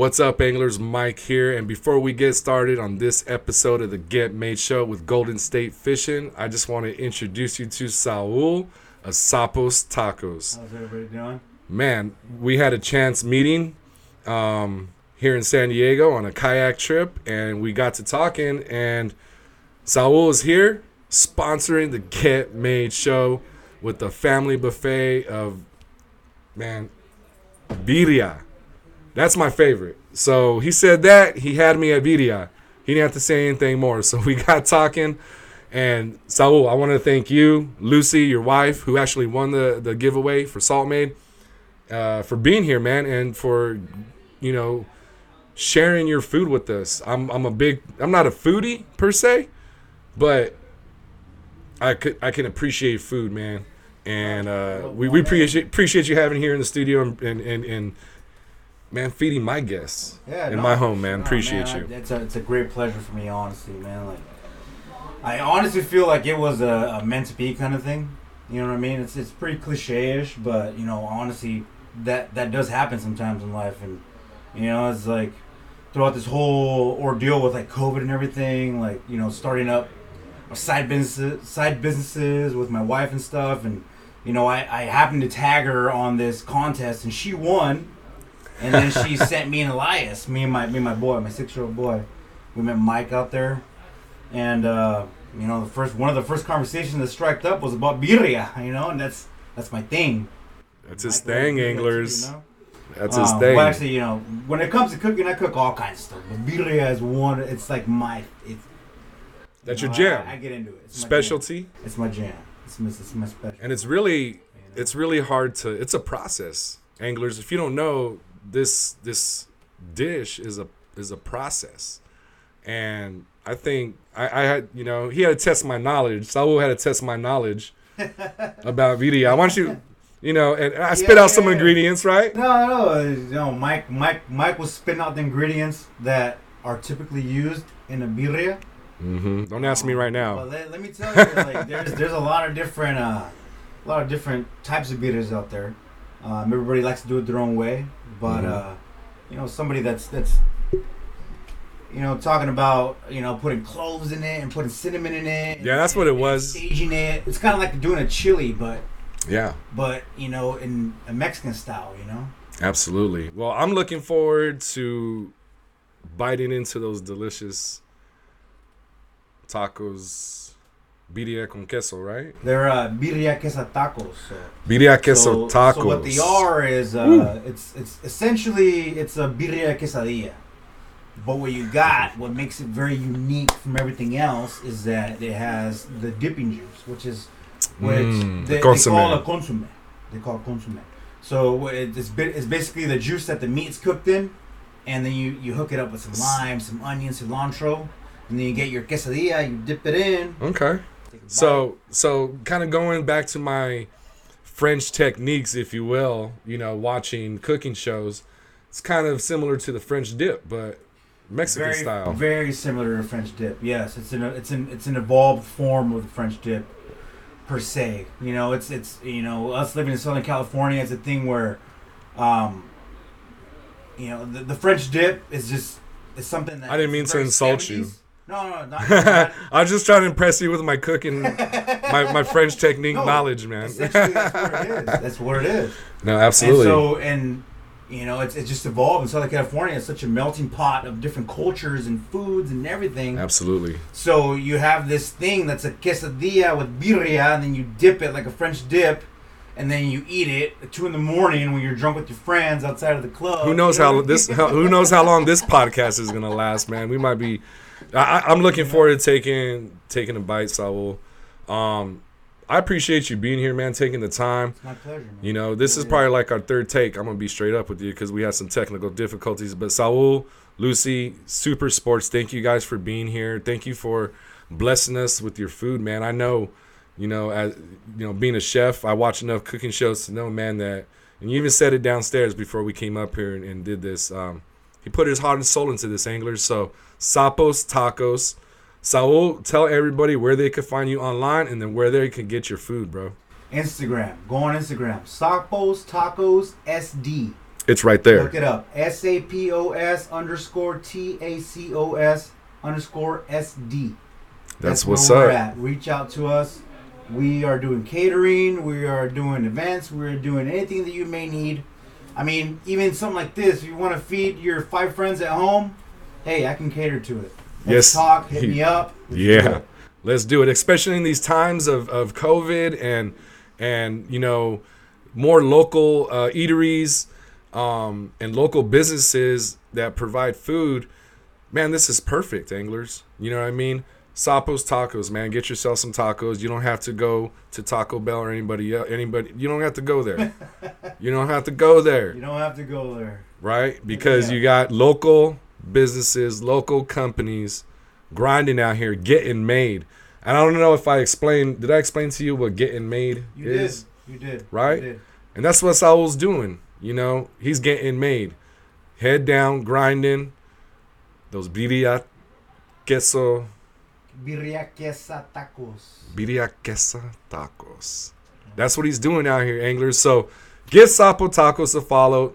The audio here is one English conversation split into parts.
What's up, anglers? Mike here. And before we get started on this episode of the Get Made Show with Golden State Fishing, I just want to introduce you to Saul of Sapos Tacos. How's everybody doing? Man, we had a chance meeting um, here in San Diego on a kayak trip, and we got to talking. And Saul is here sponsoring the Get Made Show with the family buffet of, man, birria. That's my favorite. So he said that. He had me at birria. He didn't have to say anything more. So we got talking. And Saul, I want to thank you, Lucy, your wife, who actually won the, the giveaway for Salt Made, uh, for being here, man, and for, you know, sharing your food with us. I'm, I'm a big, I'm not a foodie per se, but I could I can appreciate food, man. And uh, we, we appreciate appreciate you having here in the studio and, and, and, and man feeding my guests in no, my home, man. no, appreciate man, you. I- it's a it's a great pleasure for me, honestly, man. Like, I honestly feel like it was a, a meant to be kind of thing. You know what I mean? It's it's pretty cliche-ish, but you know, honestly, that that does happen sometimes in life, and you know, it's like throughout this whole ordeal with like COVID and everything, like you know, starting up side businesses, side businesses with my wife and stuff, and you know, I I happened to tag her on this contest, and she won. And then she sent me and Elias, me and my me and my boy, my six year old boy. We met Mike out there, and uh, you know the first one of the first conversations that striked up was about birria, you know, and that's that's my thing. That's his thing, birria anglers. you know? That's his Um, thing. Well, actually, you know, when it comes to cooking, I cook all kinds of stuff. But birria is one. It's like my. It's, That's you your jam, I, I get into it. It's my specialty, It's my jam. It's my, it's my special. and it's really it's really hard to. It's a process, anglers. If you don't know this this dish is a is a process, and I think I, I had you know he had to test my knowledge. Saul had to test my knowledge about birria. I want you. You know, and I spit Yeah, out some yeah, yeah. ingredients, right? No, no, you know, Mike, Mike, Mike was spitting out the ingredients that are typically used in a birria. hmm Don't ask me right now. let, let me tell you, like, there's there's a lot of different uh, a lot of different types of birrias out there. Um, everybody likes to do it their own way, but Mhm. uh, you know, somebody that's that's you know talking about you know putting cloves in it and putting cinnamon in it. Yeah, that's what it was. Staging it. It's kind of like doing a chili, but Yeah. but you know in a Mexican style. You know. Absolutely. Well, I'm looking forward to biting into those delicious tacos, birria con queso, right? They're uh, birria queso tacos. So. Birria queso so, tacos. So what they are is uh, it's it's essentially it's a birria quesadilla. But what you got, what makes it very unique from everything else, is that it has the dipping juice, which is which Mm, the they, they call a consomme. They call it consomme. So it's it's basically the juice that the meat's cooked in, and then you you hook it up with some lime, some onion, cilantro, and then you get your quesadilla. You dip it in. Okay. Take a bite. So, so kind of going back to my French techniques, if you will, you know, watching cooking shows, it's kind of similar to the French dip, but Mexican very, style. Very similar to French dip. Yes, it's an it's an it's an evolved form of the French dip, per se. You know, it's it's you know us living in Southern California. It's a thing where, um, you know, the, the French dip is just it's something that I didn't mean to insult you. 70s. No, no, not, I was just trying to impress you with my cooking, my, my French technique No, knowledge, man. that's what it is. That's what it is. no, absolutely. And so, and you know, it's, it's just evolved in Southern California. It's such a melting pot of different cultures and foods and everything. absolutely. So you have this thing that's a quesadilla with birria, and then you dip it like a French dip, and then you eat it at two in the morning when you're drunk with your friends outside of the club. Who knows You know? how this? How, who knows how long this podcast is gonna last, man? We might be. I, I'm looking forward to taking taking a bite, Saul. Um, I appreciate you being here, man. Taking the time. It's my pleasure. Man. You know, this is probably like our third take. I'm gonna be straight up with you because we had some technical difficulties. But Saul, Lucy, Sapos Tacos, thank you guys for being here. Thank you for blessing us with your food, man. I know, you know, as you know, being a chef, I watch enough cooking shows to know, man, that. And you even said it downstairs before we came up here and, and did this. Um, he put his heart and soul into this, anglers. So Sapos Tacos. Saul, tell everybody where they could find you online and then where they can get your food, bro. Instagram. Go on Instagram. Sapos Tacos SD. It's right there. Look it up. S A P O S underscore T A C O S underscore S D. That's, where what's we're up. at. Reach out to us. We are doing catering. We are doing events. We're doing anything that you may need. I mean, even something like this. If you want to feed your five friends at home, hey, I can cater to it. Yes. Let's talk. Hit me up. Yeah, let's do it. Especially in these times of, of COVID and and you know more local uh, eateries um, and local businesses that provide food. Man, this is perfect, anglers. You know what I mean? Sapos Tacos, man. Get yourself some tacos. You don't have to go to Taco Bell or anybody else. Anybody, you don't have to go there. you don't have to go there You don't have to go there. right? Because Yeah. you got local businesses, local companies grinding out here, getting made. And I don't know if I explained. Did I explain to you what getting made You is? did. You did. Right? You did. And that's what Saul's doing. You know, he's getting made. Head down, grinding. Those birria queso, Birria queso tacos. birria queso tacos. That's what he's doing out here, anglers. So give Sapo Tacos a follow.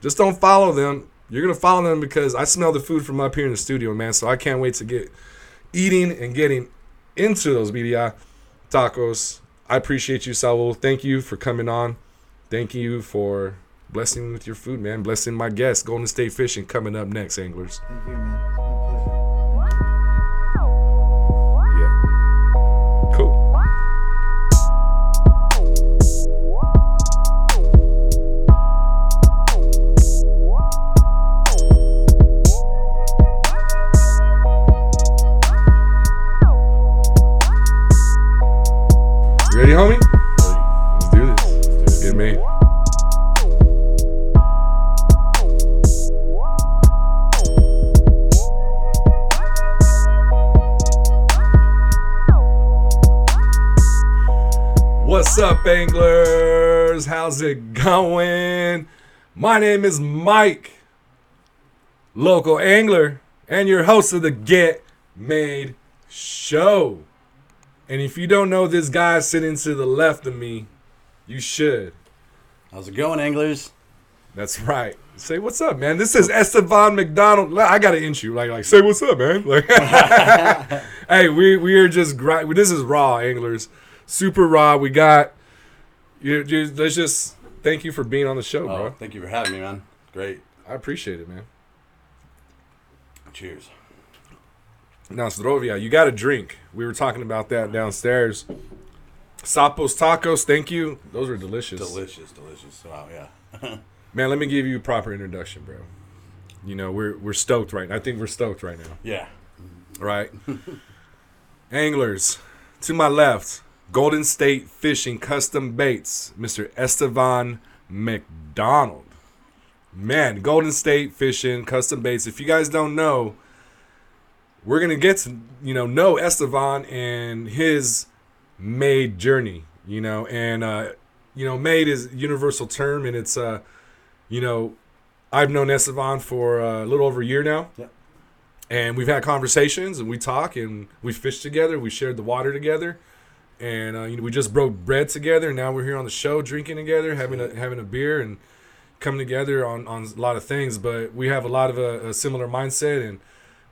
Just don't follow them. You're gonna follow them because I smell the food from up here in the studio, man. So I can't wait to get eating and getting into those birria tacos. I appreciate you, Saul. Thank you for coming on. Thank you for blessing with your food, man. Blessing my guests. Golden State Fishing coming up next, anglers. Thank you, man. My name is Mike, local angler, and your host of the Get Made Show. And if you don't know this guy sitting to the left of me, you should. How's it going, anglers? That's right. Say what's up, man. This is Estevan McDonald. I gotta inch you, like, like say what's up, man. Like, hey, we we are just grind. This is raw anglers, super raw. We got you. you let's just thank you for being on the show, Oh, bro. thank you for having me, man. Great. I appreciate it, man. Cheers. Now, Zdrovia, you got a drink. We were talking about that downstairs. Sapos tacos, thank you. Those are delicious. Delicious, delicious. Wow, yeah. Man, let me give you a proper introduction, bro. You know, we're we're stoked right now. I think we're stoked right now. Yeah. Right? Anglers, to my left, Golden State Fishing Custom Baits, Mr. Estevan McDonald. Man, Golden State Fishing Custom Baits. If you guys don't know, we're gonna get to you know know Estevan and his made journey. You know, and uh, you know, made is a universal term, and it's uh, you know, I've known Estevan for uh, a little over a year now Yep. and we've had conversations and we talk and we fished together we shared the water together and uh, you know we just broke bread together. And now we're here on the show drinking together having a having a beer and coming together on on a lot of things. But we have a lot of a, a similar mindset and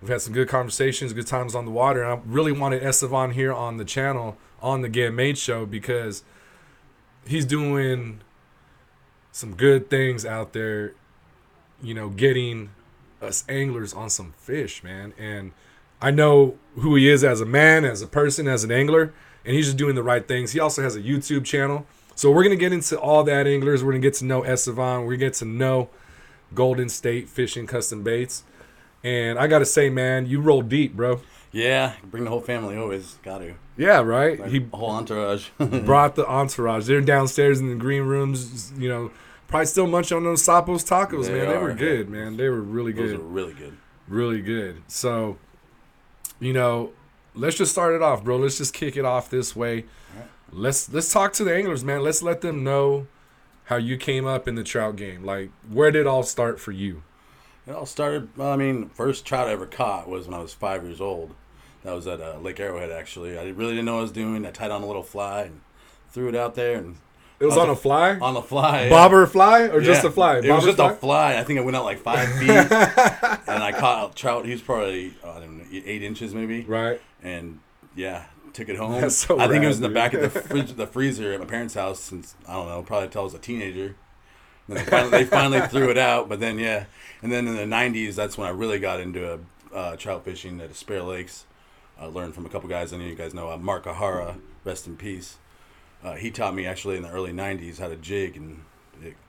we've had some good conversations good times on the water. And i really wanted estevan here on the channel on the get made show because he's doing some good things out there you know getting us anglers on some fish, man. And I know who he is as a man, as a person, as an angler, and he's just doing the right things. He also has a YouTube channel. So we're gonna get into all that anglers. We're gonna get to know Estevan. We're gonna get to know Golden State Fishing Custom Baits. And I gotta say, man, you roll deep, bro. Yeah, bring the whole family always. Got to. Yeah, right. Right? He whole entourage. brought the entourage. They're downstairs in the green rooms, you know, probably still munching on those Sapos tacos, They man. They are, were yeah. good, man. They were really Those good. are really good. really good. So, you know, let's just start it off, bro. Let's just kick it off this way. Alright. Let's let's talk to the anglers, man. Let's let them know how you came up in the trout game. Like, where did it all start for you? It all started. Well, I mean, first trout I ever caught was when I was five years old. That was at uh, Lake Arrowhead. Actually, I really didn't know what I was doing. I tied on a little fly and threw it out there, and It was on a fly, on the fly. bobber fly, or just a fly? It was just fly? a fly. I think it went out like five feet, and I caught a trout. He was probably uh, I don't know eight inches maybe, right. and yeah, took it home. So I think it rad, was in the dude. back of the fridge, the freezer at my parents' house since I don't know, probably until I was a teenager. And they finally, they finally threw it out, but then yeah, and then in the '90s, that's when I really got into uh, uh, trout fishing at Hesperia Lakes. I learned from a couple guys. I know you guys know uh, Mark Ahara, rest in peace. Uh, he taught me actually in the early '90s how to jig, and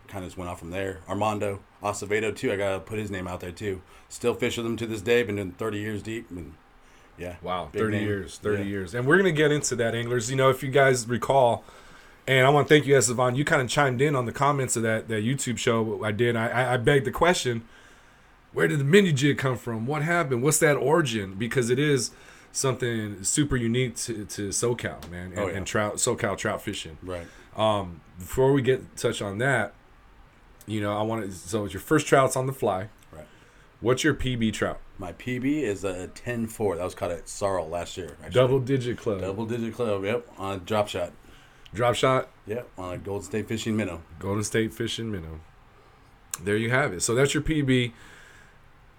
kind of just went off from there. Armando Acevedo too. I gotta put his name out there too. Still fish with him to this day. Been doing 30 years deep, and yeah. Wow, 30 name. years, 30 Yeah. years. And we're going to get into that, anglers. You know, if you guys recall, and I want to thank you, Estevan, you kind of chimed in on the comments of that, that YouTube show I did. I, I, I begged the question, where did the mini jig come from? What happened? What's that origin? Because it is something super unique to, to SoCal, man, and, Oh, yeah. and trout, SoCal trout fishing. Right. Um, before we get touch on that, you know, I want to, so it's your first trout's on the fly. Right. What's your PB trout? My PB is a 10-4. That was caught at Sorrel last year. Actually. Double digit club. double digit club. Yep, on a drop shot. Drop shot. Yep, on a Golden State Fishing minnow. Golden State Fishing Minnow. There you have it. So that's your PB,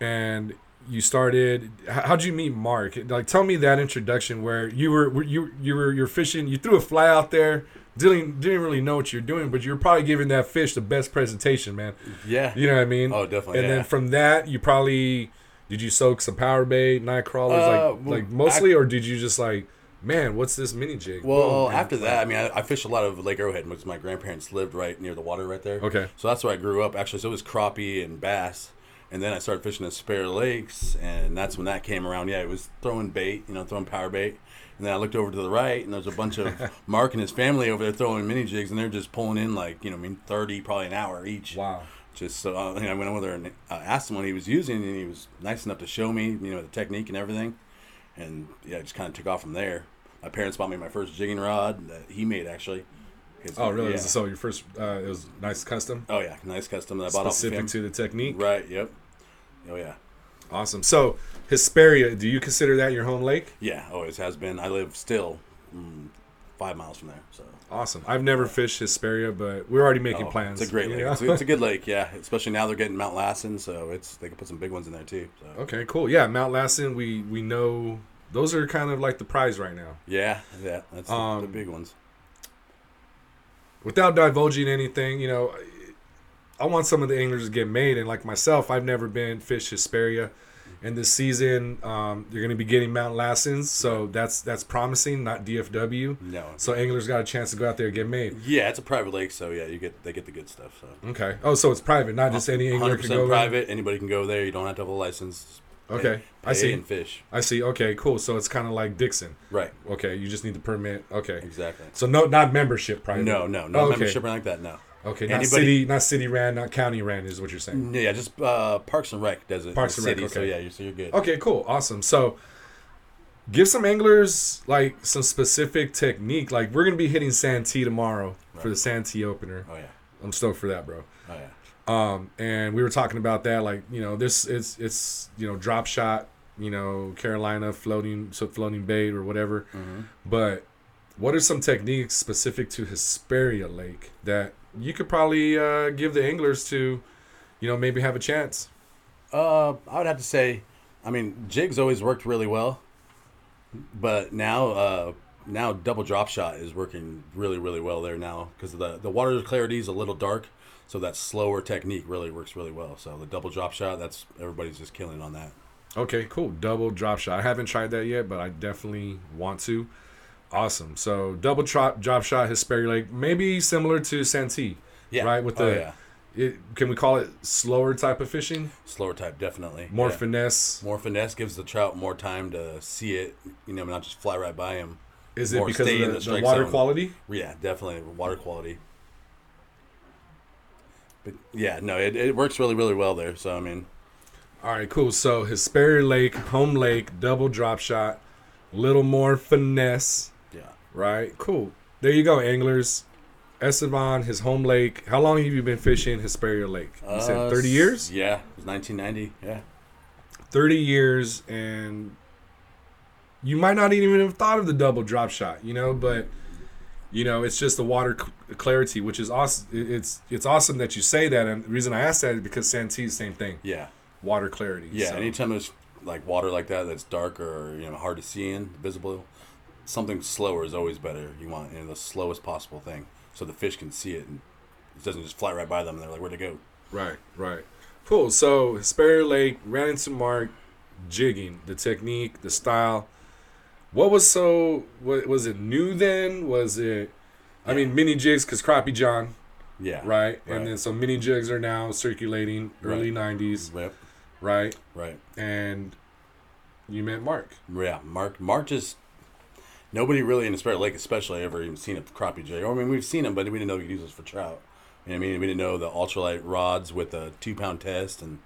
and you started. How'd you meet Mark? Like, tell me that introduction where you were were- you you were you're fishing. You threw a fly out there. Didn't didn't really know what you're doing, but you're probably giving that fish the best presentation, man. Yeah. You know what I mean? Oh, definitely. And yeah. then from that, you probably did you soak some power bait, night crawlers, Uh, like well, like mostly, or did you just like, man, what's this mini jig? Well, after that, I mean, I, I fished a lot of Lake Arrowhead because my grandparents lived right near the water right there. Okay. So that's where I grew up, actually. So it was crappie and bass. And then I started fishing at Hesperia Lakes, and that's when that came around. Yeah, it was throwing bait, you know, throwing power bait. And then I looked over to the right, and there's a bunch of Mark and his family over there throwing mini jigs, and they're just pulling in like, you know, I mean, 30, probably an hour each. Wow. Just so uh, I went over there and uh, asked him what he was using, and he was nice enough to show me, you know, the technique and everything. And yeah, I just kind of took off from there. My parents bought me my first jigging rod that he made actually. His- Oh, really? Yeah. So your first, uh, it was nice custom, Oh yeah, nice custom that I bought off of specific him. to the technique. Right. Yep. Oh yeah. Awesome. So Hesperia, do you consider that your home lake? Yeah. Always has been. I live still mm, five miles from there. So. Awesome. I've never fished Hesperia, but we're already making Oh, plans. It's a great you lake. know? It's, it's a good lake. Yeah. Especially now they're getting Mount Lassen, so it's they can put some big ones in there too. So. okay, cool. Yeah, Mount Lassen. We we know those are kind of like the prize right now. Yeah. Yeah. That's the, the Um, big ones. Without divulging anything, you know, I want some of the anglers to get made, and like myself, I've never been fish Hesperia. And this season, um, you're going to be getting Mount Lassens, so that's that's promising. Not DFW. No. So anglers got a chance to go out there and get made. Yeah, it's a private lake, so yeah, you get they get the good stuff. So. Okay. Oh, so it's private, not just any angler can go. in? private. Anybody can go there. You don't have to have a license. Pay- Okay, I see. And fish. I see. Okay, cool. So it's kind of like Dixon. Right. Okay, you just need the permit. Okay. Exactly. So no, not membership private. No, no, no Oh, okay. membership or like that. No. Okay, not Anybody- city, not city ran, not county ran is what you're saying. Yeah, just uh, Parks and Rec does it. Parks and Rec, city, So okay. yeah, you're, so you're good. Okay, cool, awesome. So give some anglers like some specific technique. Like we're gonna be hitting Santee tomorrow for the Santee opener. Oh yeah. I'm stoked for that, bro. Oh yeah. Um, and we were talking about that, like you know, this it's it's you know drop shot, you know, Carolina floating so floating bait or whatever. Mm-hmm. But what are some techniques specific to Hesperia Lake that you could probably uh, give the anglers to, you know, maybe have a chance? Uh, I would have to say, I mean, jigs always worked really well, but now, uh, now double drop shot is working really, really well there now because the the water clarity is a little dark, so that slower technique really works really well. So the double drop shot, that's everybody's just killing on that. Okay, cool. Double drop shot. I haven't tried that yet, but I definitely want to. Awesome. So double drop drop shot Hesperia Lake, maybe similar to Santee. Yeah. Right with Oh, the, yeah. it, can we call it slower type of fishing? slower type definitely More Yeah. finesse. More finesse gives the trout more time to see it, you know, not just fly right by him. Is it because of stay the, in the the water zone. quality? Yeah, definitely water quality. But yeah, no, it, it works really, really well there. So I mean, All right, cool. So Hesperia Lake, home lake, double drop shot, little more finesse. Right, cool. There you go, anglers. Estevan, his home lake. How long have you been fishing Hesperia Lake? You said Uh, 30 years? Yeah, it was 1990. Yeah, 30 years, and you might not even have thought of the double drop shot, you know, but You know, it's just the water clarity, which is awesome. It's it's awesome that you say that, and the reason I asked that is because Santee is the same thing, Yeah. water clarity. Yeah, so- anytime there's like water like that that's dark or you know hard to see in, visible, something slower is always better. You want the slowest possible thing so the fish can see it and it doesn't just fly right by them. and They're like, where'd it go? Right, right. Cool. So Hesperia Lake ran into Mark, jigging, the technique, the style. What was so? What was it new then? Was it? I mean, mini jigs because Crappie John, Yeah. right? Right. And then so mini jigs are now circulating early '90s, Yep. right? Right. And you met Mark. Yeah. Mark. Mark just nobody really in the Hesperia Lake, especially, ever even seen a crappie jig. I mean, we've seen them, but we didn't know we could use those for trout. You know what I mean, we didn't know the ultralight rods with the two pound test and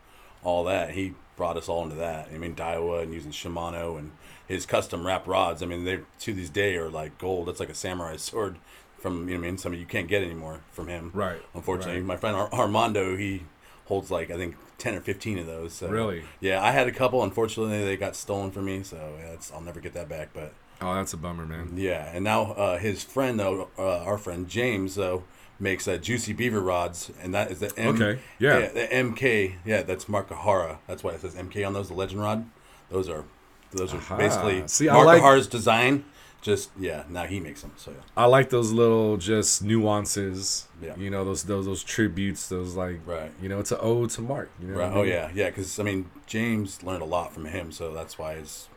all that. He brought us all into that. I mean, Daiwa and using Shimano and his custom wrap rods. I mean, they to this day are like gold. That's like a samurai sword from you know what I mean. Something you can't get anymore from him. Right, Unfortunately, right. my friend Ar- Armando, he holds like I think ten or fifteen of those. So. Really? Yeah, I had a couple. Unfortunately, they got stolen from me, so yeah, it's, I'll never get that back. But Oh, that's a bummer, man. yeah, and now uh, his friend though, uh, our friend James though, makes uh, Juicy Beaver rods, and that is the M- Okay, yeah. the MK. Yeah, that's Markahara. That's why it says MK on those. The Legend rod. Those are those are Aha. basically See, I like- Markahara's design. Just yeah, now he makes them. So yeah. I like those little just nuances. Yeah. You know those those those tributes. Those like Right. You know, it's an ode to Mark. You know. Right. I Oh yeah, yeah. Because I mean, James learned a lot from him, so that's why his.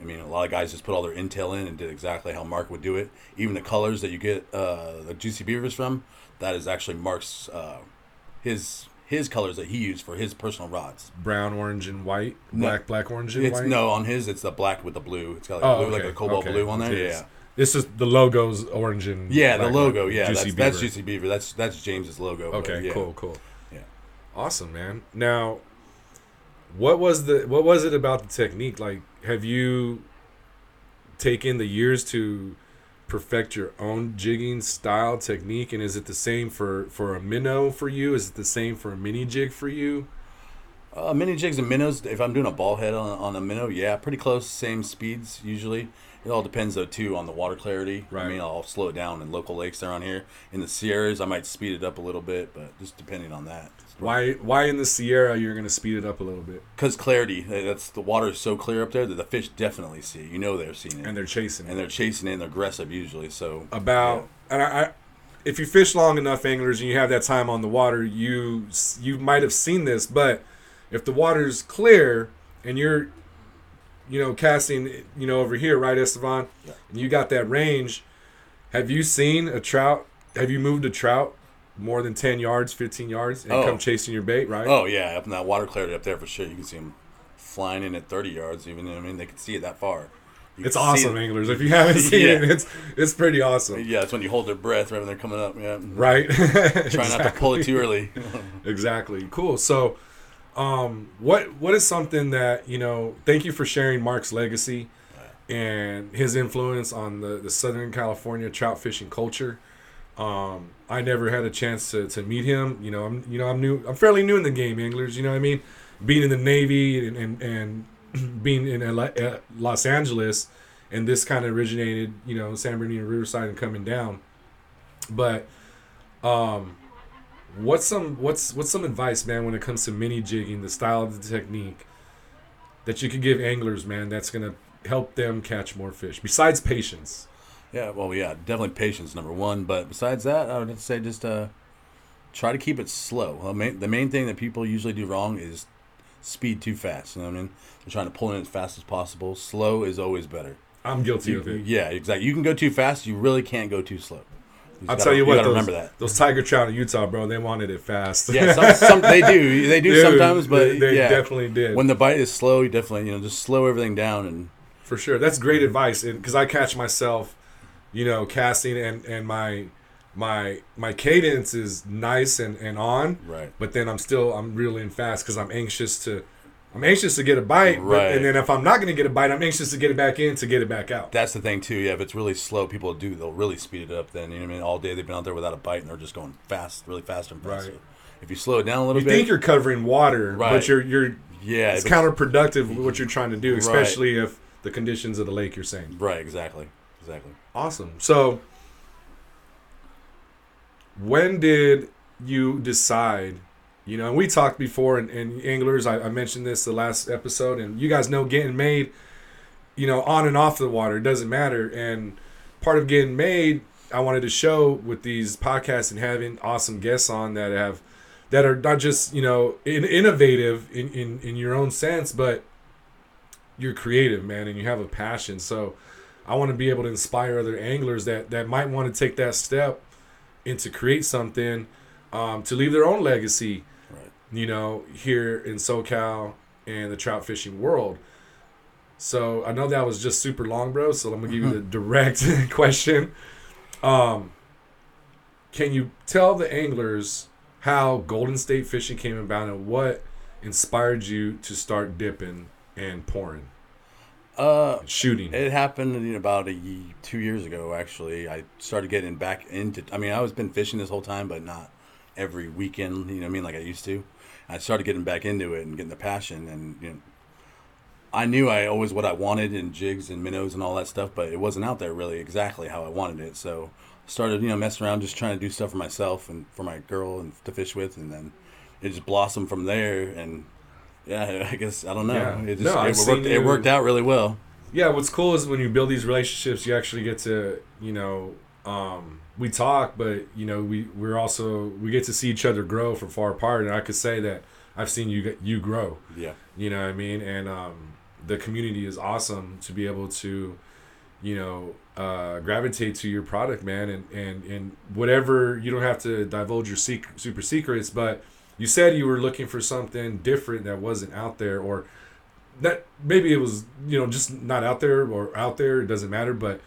I mean, a lot of guys just put all their intel in and did exactly how Mark would do it. Even the colors that you get uh, the Juicy Beavers from, that is actually Mark's uh, his his colors that he used for his personal rods. Brown, orange, and white. No. Black, black, orange, and It's white. no on his. It's the black with the blue. It's got like Oh, blue, like a cobalt okay. blue on there. Yeah. This is the logo's orange and Yeah, the logo. Yeah, Juicy that's, that's. Juicy Beaver. That's that's James's logo. Okay, yeah. cool, cool. Yeah. Awesome, man. Now, what was the what was it about the technique? Like, have you taken the years to perfect your own jigging style technique, and is it the same for for a minnow for you? Is it the same for a mini jig for you? Uh, mini jigs and minnows. If I'm doing a ball head on, on a minnow, yeah, pretty close, same speeds usually. It all depends though too on the water clarity. Right. I mean, I'll slow it down in local lakes around here. In the Sierras, I might speed it up a little bit, but just depending on that. Why why in the Sierra you're gonna speed it up a little bit, Because clarity, that's the water is so clear up there that the fish definitely see. it. You know they're seeing it, and they're chasing it. and they're chasing it. and They're aggressive usually. So about and I, I if you fish long enough anglers and you have that time on the water you you might have seen this but if the water's clear and you're you know casting you know over here right Estevan Yeah. and you got that range have you seen a trout have you moved a trout more than 10 yards 15 yards and Oh. come chasing your bait right Oh yeah, up in that water clarity up there for sure. You can see them flying in at 30 yards. Even I mean, they can see it that far. You it's awesome it. anglers if you haven't seen Yeah. it it's it's pretty awesome Yeah, it's when you hold their breath right when they're coming up. Yeah, right Try not to pull it too early. exactly cool so um what what is something that you know thank you for sharing mark's legacy and his influence on the the southern california trout fishing culture. Um i never had a chance to, to meet him. You know i'm you know i'm new i'm fairly new in the game anglers you know what i mean? Being in the navy and and, and being in LA, uh, los angeles and this kind of originated you know san bernardino riverside and coming down. But um what's some what's what's some advice man when it comes to mini jigging the style of the technique that you could give anglers man that's gonna help them catch more fish besides patience Yeah, well, yeah, definitely patience number one. But besides that, I would say just uh, try to keep it slow. Uh, main, the main thing that people usually do wrong is speed too fast. You know what I mean? They're trying to pull in as fast as possible. Slow is always better. i'm guilty You- of it yeah, exactly. You can go too fast. You really can't go too slow. You i'll gotta- tell you what those, remember that. those tiger trout in utah bro they wanted it fast Yeah, some, some they do. They do Dude, sometimes, but they, they yeah, definitely did when the bite is slow, you definitely you know just slow everything down and for sure that's great advice because i catch myself you know casting and and my my my cadence is nice and and on right. but then I'm still I'm reeling fast because I'm anxious to I'm anxious to get a bite, but, and then if I'm not going to get a bite, I'm anxious to get it back in to get it back out. That's the thing too. Yeah, if it's really slow, people do they'll really speed it up. Then you know what I mean. All day they've been out there without a bite, and they're just going fast, really fast and fast. Right. So if you slow it down a little You bit, you think you're covering water, but you're you're yeah, it's it's- counterproductive with what you're trying to do, Right. especially if the conditions of the lake you're saying. right, exactly, exactly. Awesome. So when did you decide? You know, and we talked before, and, and anglers, I, I mentioned this the last episode, and you guys know getting made, you know, on and off the water, it doesn't matter. And part of getting made, I wanted to show with these podcasts and having awesome guests on that have that are not just you know in, innovative in, in in your own sense, but you're creative, man, and you have a passion. So I want to be able to inspire other anglers that that might want to take that step and to create something um, to leave their own legacy. You know, here in SoCal and the trout fishing world. So I know that was just super long, bro. So I'm gonna give you the direct question. Um, can you tell the anglers how Golden State Fishing came about and what inspired you to start dipping and pouring, Uh, shooting? It happened about a ye- two years ago. Actually, I started getting back into. I mean, I was been fishing this whole time, but not every weekend. You know, what I mean, like I used to. I started getting back into it and getting the passion, and you know, I knew I always what I wanted in jigs and minnows and all that stuff, but it wasn't out there really exactly how I wanted it. So I started, you know, messing around, just trying to do stuff for myself and for my girl and to fish with, and then it just blossomed from there. And yeah, I guess I don't know. Yeah. It just No, it worked. seen It worked out really well. yeah, what's cool is when you build these relationships, you actually get to, you know, um, we talk, but you know, we we're also we get to see each other grow from far apart, and I could say that I've seen you you grow. Yeah. You know what I mean? And um, the community is awesome to be able to, you know, uh, gravitate to your product, man. And, and, and whatever, you don't have to divulge your sec- super secrets, but you said you were looking for something different that wasn't out there or that maybe it was, you know, just not out there or out there. It doesn't matter, but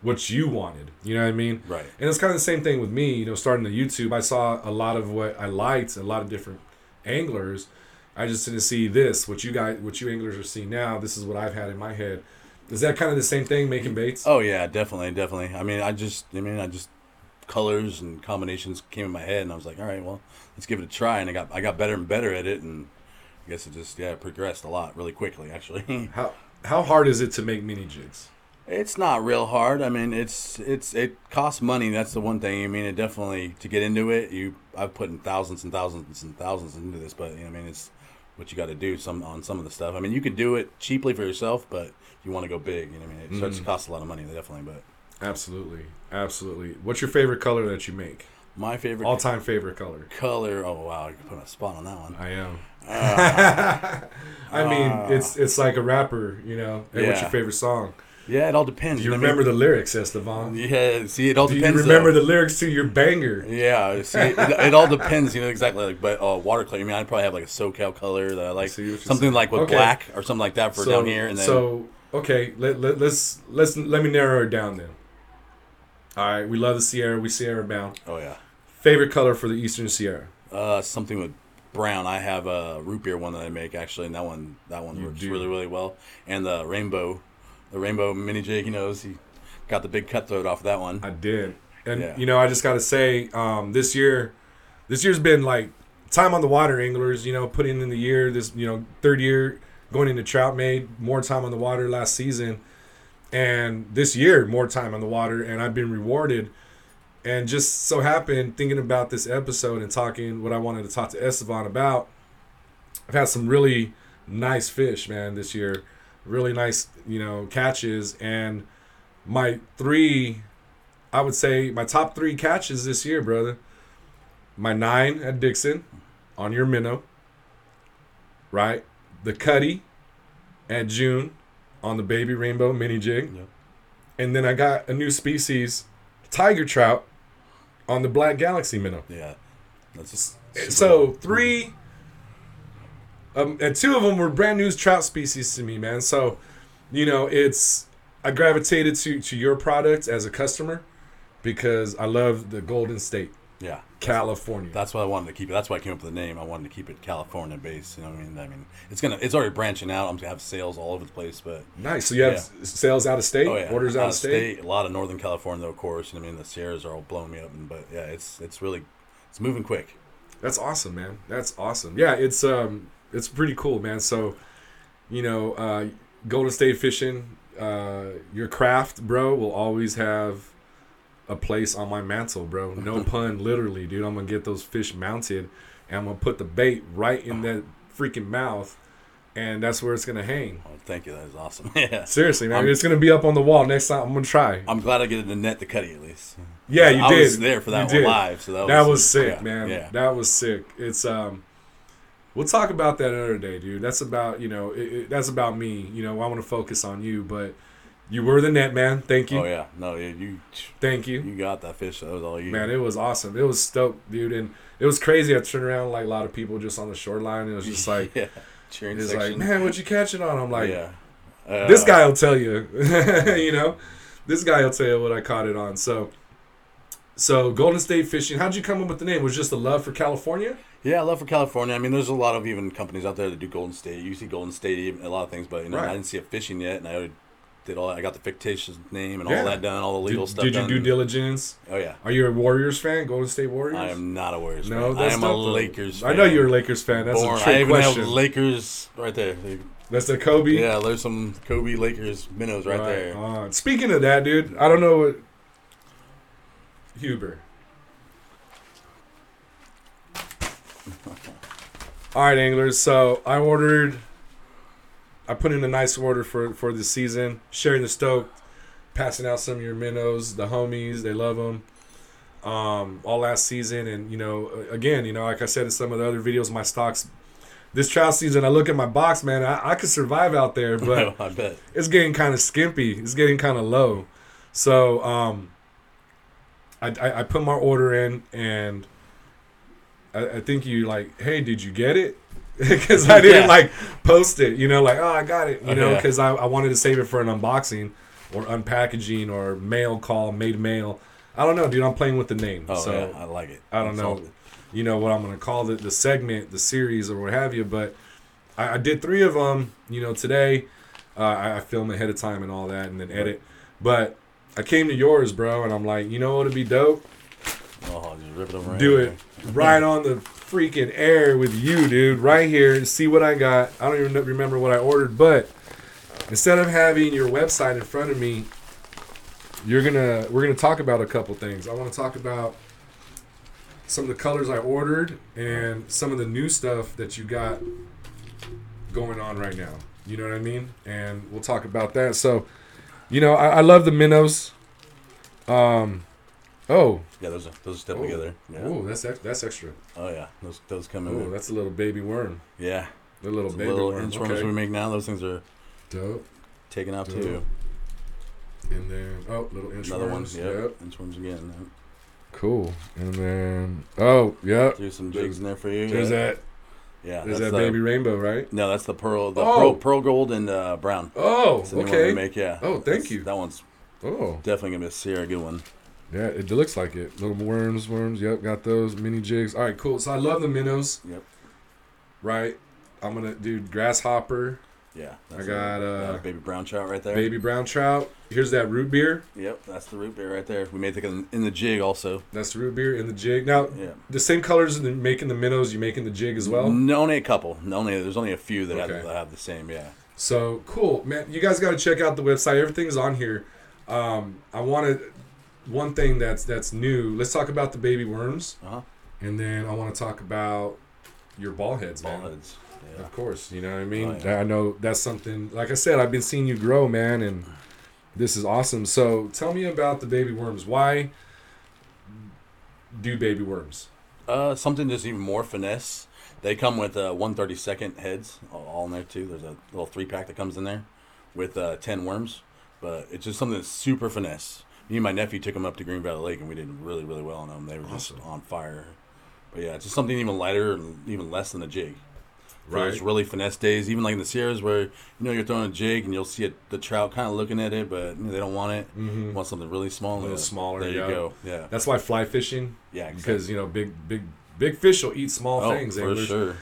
what you wanted, you know what I mean? Right. And it's kind of the same thing with me, you know, starting the YouTube. I saw a lot of what I liked, a lot of different anglers. I just didn't see this, what you guys, what you anglers are seeing now. This is what I've had in my head. Is that kind of the same thing, making baits? Oh yeah, definitely, definitely. I mean, I just, I mean, I just colors and combinations came in my head, and I was like, all right, well, let's give it a try. And I got, I got better and better at it, and I guess it just, yeah, progressed a lot really quickly. Actually, How how hard is it to make mini jigs? It's not real hard. I mean, it's, it's, it costs money. That's the one thing. I mean, it definitely to get into it. You, I've put in thousands and thousands and thousands into this, but you know, I mean, it's what you got to do some on some of the stuff. I mean, you could do it cheaply for yourself, but you want to go big. You know, what I mean, it starts to cost a lot of money, definitely. But Absolutely, absolutely. What's your favorite color that you make? my favorite All time favorite color. color. Oh wow, you put a spot on that one. I am. Uh, I mean, it's it's like a rapper, you know. Hey, What's your favorite song? Yeah, it all depends. You remember the lyrics, Estevan? Yeah, see, it all Do you depends. remember though. the lyrics to your banger? Yeah, see, it, it all depends. You know exactly. Like, but uh, watercolor. I mean, I'd probably have like a SoCal color that I like, something saying. like with Okay. black or something like that for down here. And then so okay, let, let, let's let's let me narrow it down then. All right, we love the Sierra. We Sierra bound. oh yeah, Favorite color for the Eastern Sierra? uh, something with brown. I have a root beer one that I make actually, and that one that one You works do. really really well. And the rainbow, the rainbow mini jig. He knows he got the big cutthroat off of that one. I did, and Yeah. you know, I just got to say, um, this year, this year's been like time on the water, anglers. You know, putting in the year, this you know, third year going into trout made more time on the water last season, and this year more time on the water, and I've been rewarded. And just so happened, thinking about this episode and talking what I wanted to talk to Estevan about, I've had some really nice fish, man, this year. Really nice, you know, catches. And my three, I would say my top three catches this year, brother. My nine at Dixon on your minnow, right? The Cuddy at June on the baby rainbow mini jig. Yep. And then I got a new species, tiger trout, on the black galaxy minnow. Yeah, that's super So cool. three, um, and two of them were brand new trout species to me, man. So, you know, it's I gravitated to to your product as a customer because I love the Golden State, yeah. California. That's why I wanted to keep it. That's why I came up with the name. I wanted to keep it California based. You know what I mean? I mean, it's gonna, it's already branching out. I'm gonna have sales all over the place, but nice. So you have Yeah. sales out of state, oh yeah, orders out, of state. A lot of Northern California, though, of course. You know what I mean, the Sierras are all blowing me up, and, but yeah, it's it's really, it's moving quick. That's awesome, man. That's awesome. Yeah, it's um, it's pretty cool, man. So, you know, uh, Golden State fishing, uh, your craft, bro, will always have a place on my mantle, bro. No pun, literally, dude. I'm gonna get those fish mounted, and I'm gonna put the bait right in that freaking mouth, and that's where it's gonna hang. Oh, thank you. That is awesome. yeah. Seriously, man, I'm- it's gonna be up on the wall next time. I'm gonna try. I'm glad I get in the net to cut it at least. Yeah, you I did. I was there for that You one did. live, so that, That was, was sick, yeah, man. Yeah. That was sick. It's um, we'll talk about that another day, dude. That's about you know, it, it, that's about me. You know, I want to focus on you, but you were the net man. Thank you, Oh yeah. No, yeah, you thank you, you got that fish. That was all you. man. It was awesome. It was stoked, dude, and it was crazy. I turned around like a lot of people just on the shoreline. It was just like, yeah. Cheering it's like, man, what you catching on? I'm like, yeah. Uh, this guy will tell you. you know, this guy will tell you what I caught it on. So. So Golden State Fishing, how'd you come up with the name? Was it just a love for California? Yeah, I love for California. I mean, there's a lot of even companies out there that do Golden State. You see Golden State, even a lot of things, but you know, Right. I didn't see it fishing yet, and I did all. I got the fictitious name and Yeah. all that done, all the legal did, stuff. Did you done. do diligence? Oh yeah, Are you a Warriors fan? Golden State Warriors? I am not a Warriors No, fan. I that's am a. Lakers. I know you're a Lakers fan. That's Born, a I trick even question. have Lakers right there. That's the Kobe. Yeah, there's some Kobe Lakers minnows right, there. on. Speaking of that, dude, I don't know what Huber. All right, anglers. So I ordered. I put in a nice order for for the season. Sharing the stoke, passing out some of your minnows. The homies, they love them. Um, all last season, and you know, again, you know, like I said in some of the other videos, my stocks. This trout season, I look at my box, man. I, I could survive out there, but it's getting kind of skimpy. It's getting kind of low. So um, I, I I put my order in, and I, I think you like, hey, did you get it? Because I didn't Yeah. like post it, you know, like oh I got it, you know, Yeah. because I, I wanted to save it for an unboxing or unpackaging or mail call, made mail. I don't know, dude. I'm playing with the name, Oh so yeah, I like it. I don't It's know. you know what I'm gonna call the the segment, the series, or what have you. But I, I did three of them. You know, today uh, I, I film ahead of time and all that, and then edit. But I came to yours, bro, and I'm like, you know what'd be dope? Oh, just rip it over. Do it right on the freaking air with you, dude. Right here. See what I got. I don't even remember what I ordered, but instead of having your website in front of me, you're gonna we're gonna talk about a couple things. I want to talk about some of the colors I ordered and some of the new stuff that you got going on right now. You know what I mean? And we'll talk about that. So, you know, I, I love the minnows. Um, oh, Yeah, those are those step Oh. together. Yeah. oh, that's ex- that's extra. Oh yeah, those those come in. Oh, there. that's a little baby worm. yeah, The little the baby little worm. Okay. we make now. Those things are Dope. taken out Dope. too. And then oh, little inch Another one. Yep. Yep. Inch worms again. Yep. Cool. And then oh, yep. There's some jigs in there for you. There's yeah. that. Yeah, There's that's that the, baby rainbow, right? No, that's the pearl. The Oh. pearl, pearl gold and uh, brown. Oh, That's the new one okay. make. Yeah. Oh, thank That's- you. That one's Oh, definitely gonna be a Sierra good one. Yeah. It looks like it. Little worms, worms. Yep, got those mini jigs. All right, cool. So I love the minnows. Yep. Right. I'm gonna do grasshopper, Yeah. I got, a, uh, baby brown trout right there. baby brown trout. Here's that root beer. Yep, that's the root beer right there. We made it in, in the jig also. That's the root beer in the jig. Now, Yeah. the same colors in the making the minnows, you making the jig as well. No, only a couple. No, Only there's only a few that, Okay. have, that have the same. Yeah. So cool, man. You guys got to check out the website. Everything's on here. Um, I wanted one thing that's that's new. Let's talk about the baby worms, Uh huh. and then I want to talk about your ball heads, Ball man. heads. Yeah. Of course, you know what I mean. Oh, yeah. I know that's something. Like I said, I've been seeing you grow, man, and this is awesome. So tell me about the baby worms. Why do baby worms? Uh, something just even more finesse. They come with uh, 132nd heads all- all in there too. There's a little three pack that comes in there with uh, 10 worms, but it's just something that's super finesse. Me and my nephew took them up to Green Valley Lake and we did really, really well on them. They were just on fire. But yeah, it's just something even lighter and even less than a jig. Right. Right. really finesse days, even like in the Sierras where you know you're throwing a jig and you'll see it, the trout kind of looking at it, but you know, they don't want it. Mhm. Want something really small, A little yeah. smaller, There you yeah. go. Yeah, That's why fly fishing, yeah, exactly. because you know big big big fish will eat small oh, things. for sure.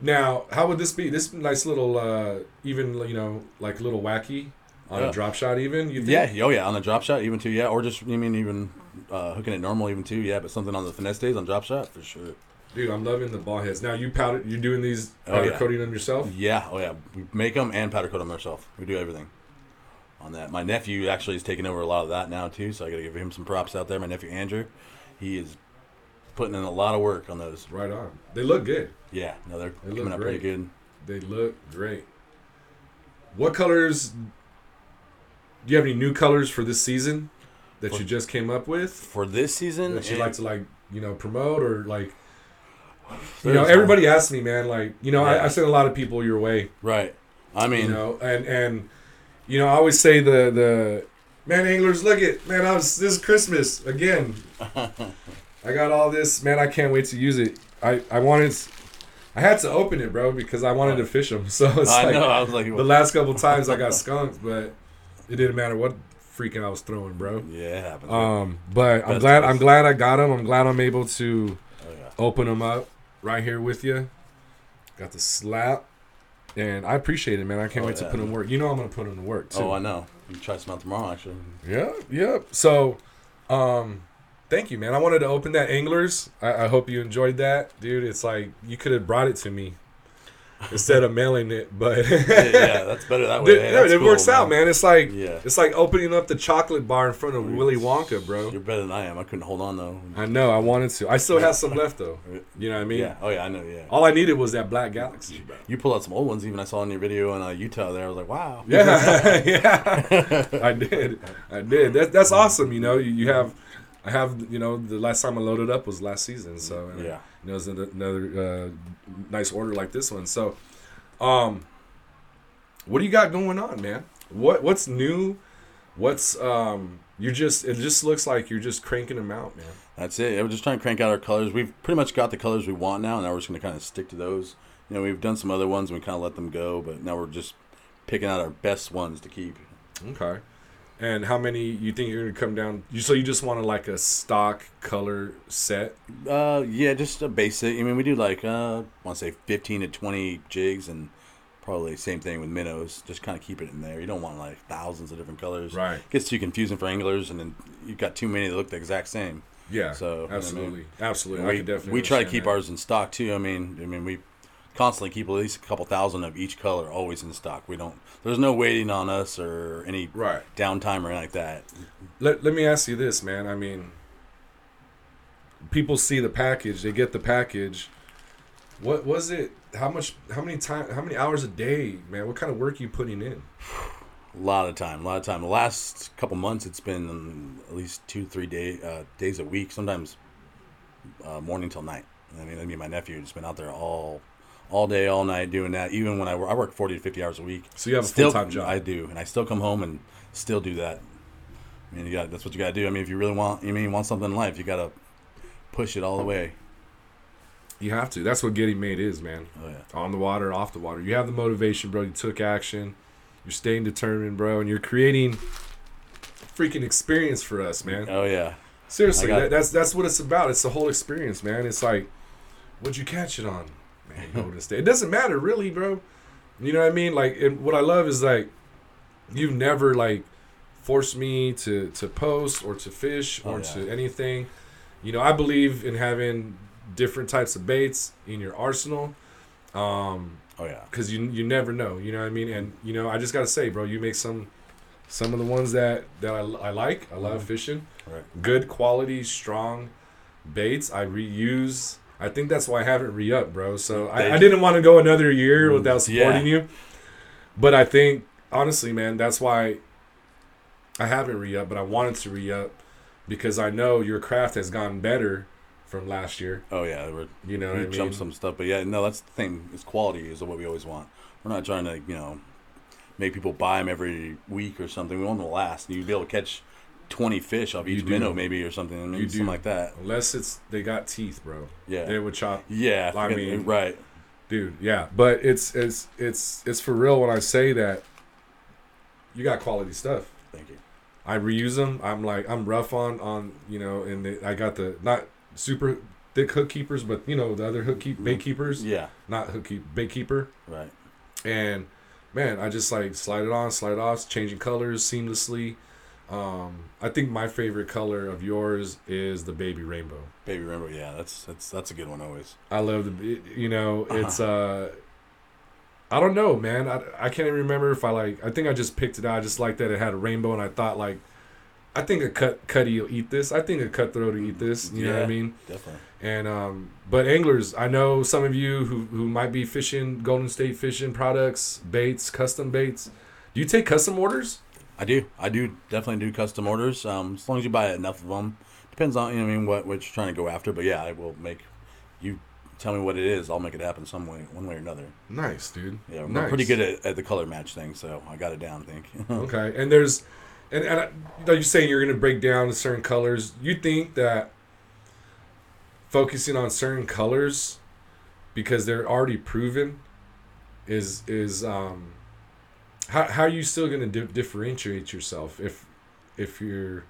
Now, how would this be? This nice little, uh, even you know, like little wacky on Yeah. a drop shot. Even you think? Yeah, oh yeah, on the drop shot even too, yeah, or just you mean even uh, hooking it normal even too, yeah, but something on the finesse days on drop shot for sure. dude, I'm loving the ball heads. Now you powder, you're doing these Oh, powder yeah. coating them yourself. Yeah, oh yeah, we make them and powder coat them ourselves. We do everything on that. My nephew actually is taking over a lot of that now too, so I got to give him some props out there. My nephew Andrew, he is putting in a lot of work on those. Right on. They look good. Yeah, no, they're They coming up pretty good. They look great. What colors? Do you have any new colors for this season that For- you just came up with For this season, that you'd like to like you know promote or like? You know, everybody asks me, man. Like, you know, I, Yeah. I send a lot of people your way. right. I mean, you know, and and you know, I always say the the man anglers, look at man, I was this is Christmas again. I got all this, man. I can't wait to use it. I I wanted, I had to open it, bro, because I wanted to fish them. So it's I like know. I was like, the last couple times I got skunked, but it didn't matter what freaking I was throwing, bro. yeah. Um, but I'm glad I'm glad I got them. I'm glad I'm able to oh, yeah. open them up right here with you. Got the slap, and I appreciate it, man. I can't Oh, wait to put them to work. You know I'm gonna put them to work too. Oh, I know. You try some out tomorrow, actually. Yeah, yep. So, um, thank you, man. I wanted to open that anglers. I, I hope you enjoyed that, dude. It's like you could have brought it to me instead of mailing it, but yeah, that's better that way. Dude, Hey, yeah, it cool, works out, man. It's like Yeah. it's like opening up the chocolate bar in front of Willy Wonka, bro. You're better than I am. I couldn't hold on though. I know. I wanted to. I still have some left though. You know what I mean? yeah. Oh yeah, I know. Yeah. All I needed was that black galaxy, bro. You pulled out some old ones. Even I saw in your video in uh, Utah. There, I was like, wow. Yeah, yeah, I did, I did. That, that's awesome. You know, you, you have, I have, you know, the last time I loaded up was last season, so Yeah. You know, it's another, another uh, nice order like this one. So, um, what do you got going on, man? What what's new? What's um? You just it just looks like you're just cranking them out, man. That's it. We're just trying to crank out our colors. We've pretty much got the colors we want now. And Now we're just going to kind of stick to those. You know, we've done some other ones and we kind of let them go, but now we're just picking out our best ones to keep. Okay. And how many you think you're gonna come down? You so you just want to like a stock color set? Uh, yeah, just a basic. I mean, we do like uh, I want to say fifteen to twenty jigs, and probably same thing with minnows. Just kind of keep it in there. You don't want like thousands of different colors. Right. gets too confusing for anglers, and then you've got too many that look the exact same. Yeah. So, you know I mean? absolutely, absolutely. We definitely. we try to keep that. ours in stock too. I mean, I mean we constantly keep at least a couple thousand of each color always in stock. We don't. There's no waiting on us or any Right. downtime or anything like that. Let Let me ask you this, man. I mean, people see the package, they get the package. What was it? How much? How many time? How many hours a day, man? What kind of work you putting in? A lot of time, a lot of time. The last couple months, it's been at least two, three day, uh, days a week. Sometimes uh, morning till night. I mean, I mean, my nephew has been out there all, all day, all night doing that. Even when I work, I work forty to fifty hours a week. So you have a full time job. I do, and I still come home and still do that. I mean, you got that's what you got to do. I mean, if you really want, you mean you want something in life, you got to push it all the way. you have to. That's what getting made is, man. Oh yeah, On the water, off the water. You have the motivation, bro. You took action. You're staying determined, bro, and you're creating freaking experience for us, man. oh yeah, Seriously, that, that's that's what it's about. It's the whole experience, man. It's like, what'd you catch it on? Man, you noticed it. Doesn't matter, really, bro. You know what I mean? Like, and what I love is like, you've never like forced me to to post or to fish or Oh, yeah. to anything. You know, I believe in having different types of baits in your arsenal. Um, oh yeah. because you you never know. You know what I mean? And you know, I just gotta say, bro, you make some some of the ones that that I, I like. I love fishing. Right. Good quality, strong baits. I reuse. I think that's why I haven't re up, bro. So I, I didn't want to go another year mm, without Yeah. supporting you. But I think honestly, man, that's why I haven't re up. But I wanted to re up because I know your craft has gotten better from last year. Oh yeah, we're You know we what I mean? some stuff, but yeah, no, that's the thing. Is quality is what we always want. We're not trying to, you know, make people buy them every week or something. We want them to last. and You'd be able to catch twenty fish off You each do. minnow, maybe or something, maybe You something do. like that. Unless it's they got teeth, bro. Yeah, They would chop yeah. I mean- right. dude yeah but it's it's it's it's for real when i say that you got quality stuff Thank you. i reuse them i'm like i'm rough on on you know and the, i got the not super thick hook keepers but you know the other hook keep bait mm-hmm. keepers Yeah, not hook keep bait keeper right. and man i just like slide it on slide it off changing colors seamlessly um i think my favorite color of yours is the baby rainbow Baby rainbow. Yeah, that's that's that's a good one always. I love the, you know, it's uh, I don't know, man. I, I can't even remember if I like. I think I just picked it out. I just like that it had a rainbow, and I thought like, I think a cut cutty will eat this. I think a cutthroat will eat this. You know what I mean? Definitely. And um, but anglers, I know some of you who who might be fishing Golden State fishing products, baits, custom baits. Do you take custom orders? I do. I do definitely do custom orders. Um, as long as you buy enough of them. Depends on you know what I mean what what you're trying to go after. But yeah, I will make you tell me what it is. I'll make it happen some way, one way or another. Nice, dude. Yeah, I'm nice. pretty good at, at the color match thing, so I got it down. I think. Okay, and there's, and and I, are you saying you're gonna break down the certain colors? You think that focusing on certain colors because they're already proven is is um how how are you still gonna di- differentiate yourself if if you're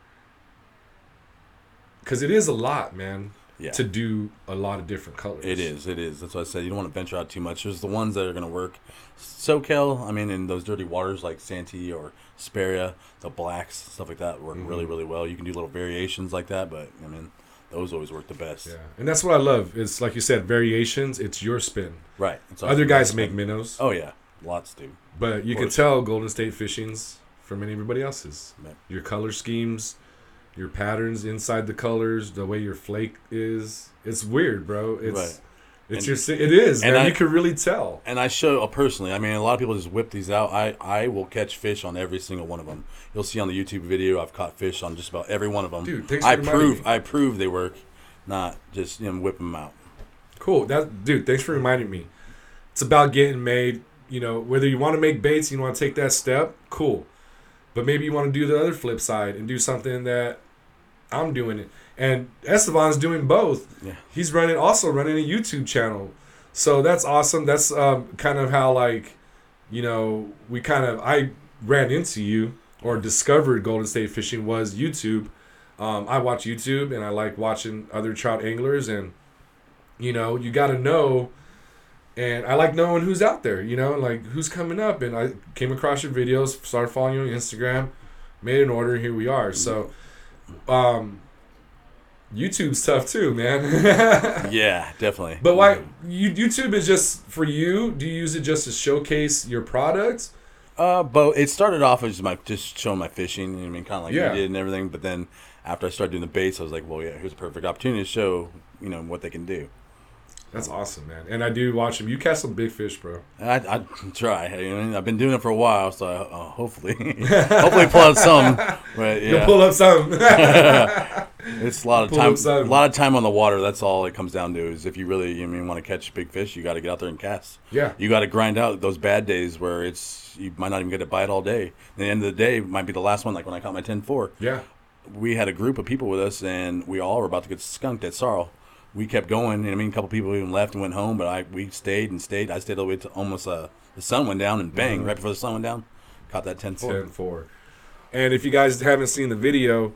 because it is a lot, man, yeah. to do a lot of different colors. It is. It is. That's why I said you don't want to venture out too much. There's the ones that are going to work. SoCal, I mean, in those dirty waters like Santee or Hesperia, the blacks, stuff like that work Mm-hmm. really, really well. You can do little variations like that, but I mean, those always work the best. Yeah, and that's what I love. It's like you said, variations. It's your spin. Right. It's Other guys make minnows. Oh yeah, lots do. But you can tell Golden State Fishing's from everybody else's. Right. Your color schemes, your patterns inside the colors, the way your flake is. It's weird, bro. It's Right. it's and, your it is, and man. I- you can really tell. And I show uh, personally. I mean, a lot of people just whip these out. I I will catch fish on every single one of them. You'll see on the YouTube video. I've caught fish on just about every one of them. Dude, thanks I prove me. I prove they work, not just you know whip them out. Cool. That dude, thanks for reminding me. It's about getting made, you know, whether you want to make baits, you want to take that step, cool. But maybe you want to do the other flip side and do something that I'm doing it. And Estevan's doing both. Yeah. He's running also running a YouTube channel. So that's awesome. That's um, kind of how like, you know, we kind of I ran into you or discovered Golden State Fishing was YouTube. Um, I watch YouTube and I like watching other trout anglers and you know, you got to know and I like knowing who's out there, you know, like who's coming up and I came across your videos, started following you on Instagram, made an order, here we are. So um YouTube's tough too, man. Yeah, definitely. But why you YouTube is just for you? Do you use it just to showcase your products? Uh, but it started off as my just showing my fishing. you know what I mean, kind of like Yeah. you did and everything. But then after I started doing the baits, I was like, well, yeah, here's a perfect opportunity to show you know what they can do. That's awesome, man. And I do watch them. You catch some big fish, bro. I, I try. You know, I've been doing it for a while, so I, uh, hopefully, hopefully pull up some. But You'll pull up some. it's a lot of time. A lot of time on the water. That's all it comes down to. Is if you really, you mean, want to catch big fish, you got to get out there and cast. yeah. You got to grind out those bad days where it's you might not even get a bite all day. At the end of the day, it might be the last one. Like when I caught my 10-4. Yeah. we had a group of people with us, and we all were about to get skunked at Sorrel. We kept going, and I mean, a couple people even left and went home, but I we stayed and stayed. I stayed all the way to almost uh, the sun went down, and bang, Mm-hmm. right before the sun went down, caught that 10 4. 10 4. And if you guys haven't seen the video,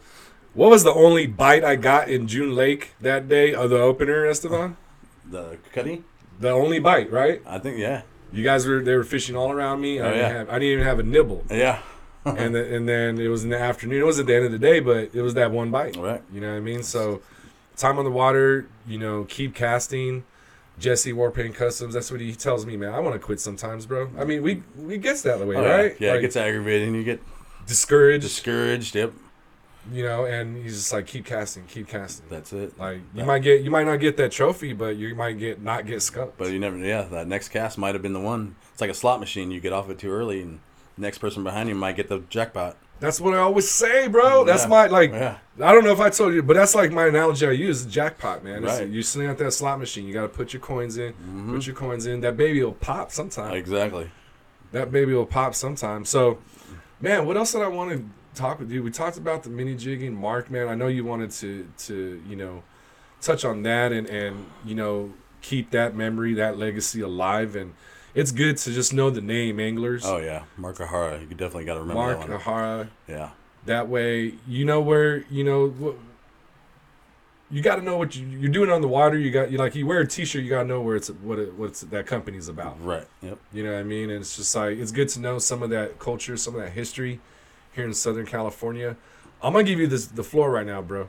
what was the only bite I got in June Lake that day of the opener, Estevan? The cutty? The only bite, right? I think, yeah. You guys were they were fishing all around me. I, Oh, didn't, yeah. have, I didn't even have a nibble. Yeah. and the, and then it was in the afternoon. It was at the end of the day, but it was that one bite. Right. You know what I mean? So, time on the water. You know, keep casting. Jesse Warpaint Customs. That's what he tells me, man. I want to quit sometimes, bro. I mean, we we gets that the way, Oh, yeah. right? Yeah, Like, it gets aggravating. you get discouraged. discouraged. Yep. you know, and he's just like, keep casting, keep casting. That's it. Like you Yeah. might get, you might not get that trophy, but you might get not get skunked. But you never, yeah, that next cast might have been the one. It's like a slot machine. You get off it too early, and next person behind you might get the jackpot. That's what I always say, bro. That's Yeah. my like. Yeah. I don't know if I told you, but that's like my analogy I use. Jackpot, man. It's- You're sitting at that slot machine. You got to put your coins in. Mm-hmm. Put your coins in. That baby will pop sometime. Exactly. that baby will pop sometime. So, man, what else did I want to talk with you? We talked about the mini jigging, Mark. Man, I know you wanted to to you know touch on that and and you know keep that memory, that legacy alive. And it's good to just know the name anglers. Oh yeah, Mark O'Hara. You definitely got to remember Mark that one. Ahara. Yeah. That way, you know where you know what. You got to know what you, you're doing on the water. You got you like you wear a T-shirt. You got to know where it's what it, what's that company's about. Right. Yep. You know what I mean? And it's just like it's good to know some of that culture, some of that history here in Southern California. I'm gonna give you this the floor right now, bro.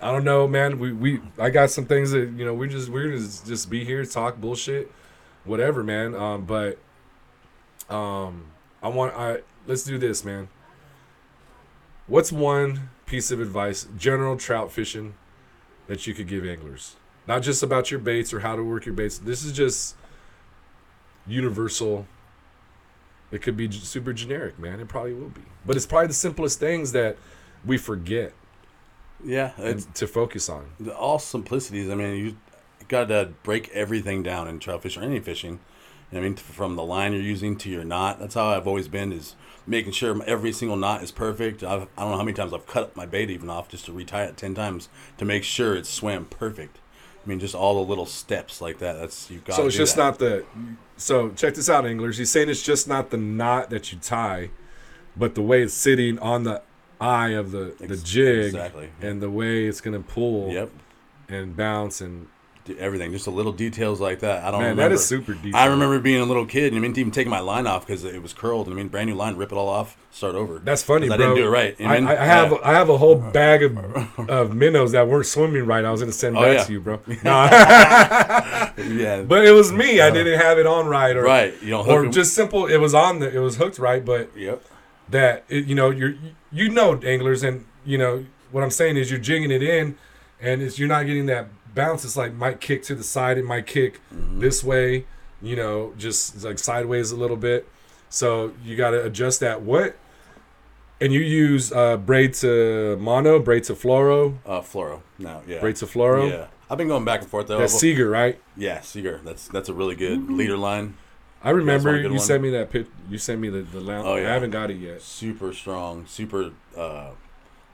I don't know, man. We we I got some things that you know we just we're gonna just be here talk bullshit, whatever, man. Um, but Um, I want I let's do this, man. What's one piece of advice, general trout fishing, that you could give anglers? Not just about your baits or how to work your baits. This is just universal. It could be super generic, man. It probably will be, but it's probably the simplest things that we forget Yeah, it's to focus on. all simplicities. I mean, you got to break everything down in trout fishing or any fishing. I mean, from the line you're using to your knot. That's how I've always been. Is making sure every single knot is perfect. I've, I don't know how many times I've cut my bait even off just to retie it ten times to make sure it's swam perfect. I mean, just all the little steps like that. That's you got. So it's just not the. So check this out, anglers. He's saying it's just not the knot that you tie, but the way it's sitting on the eye of the the jig, exactly. and the way it's gonna pull Yep. and bounce and do Everything, just the little details like that. I don't man, remember. that is super deep. I remember being a little kid and I mean even taking my line off because it was curled. I mean, brand new line, rip it all off, start over. That's funny, bro. I didn't do it right. I, mean? I have Yeah. I have a whole bag of of minnows that weren't swimming right. I was gonna send Oh, back yeah. to you, bro. No, yeah, but it was me. I uh-huh. didn't have it on right, or right. You don't or just simple. It was on the. It was hooked right, but Yep. that it, you know you're you know anglers and you know what I'm saying is you're jigging it in and it's you're not getting that bounce it's like might kick to the side it might kick Mm-hmm. this way you know just like sideways a little bit so you got to adjust that what and you use uh braid to mono braid to fluoro Uh, fluoro. No, yeah. braid to fluoro Yeah. I've been going back and forth though. that's Seaguar right yeah, Seaguar. That's that's a really good leader line. I remember good you sent me that pic you sent me the the lamp Oh, I haven't got it yet Super strong, super uh,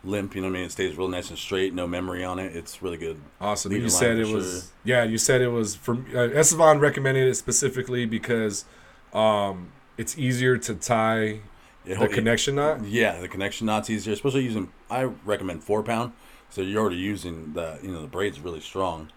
limp. You know what I mean? It stays real nice and straight. No memory on it. It's really good. Awesome. Leader you said it was sure. yeah. You said it was for uh, Estevan recommended it specifically because um, it's easier to tie It the hol- connection knot. Yeah, the connection knot's easier, especially using. I recommend four pound, so you're already using the you know the braid's really strong,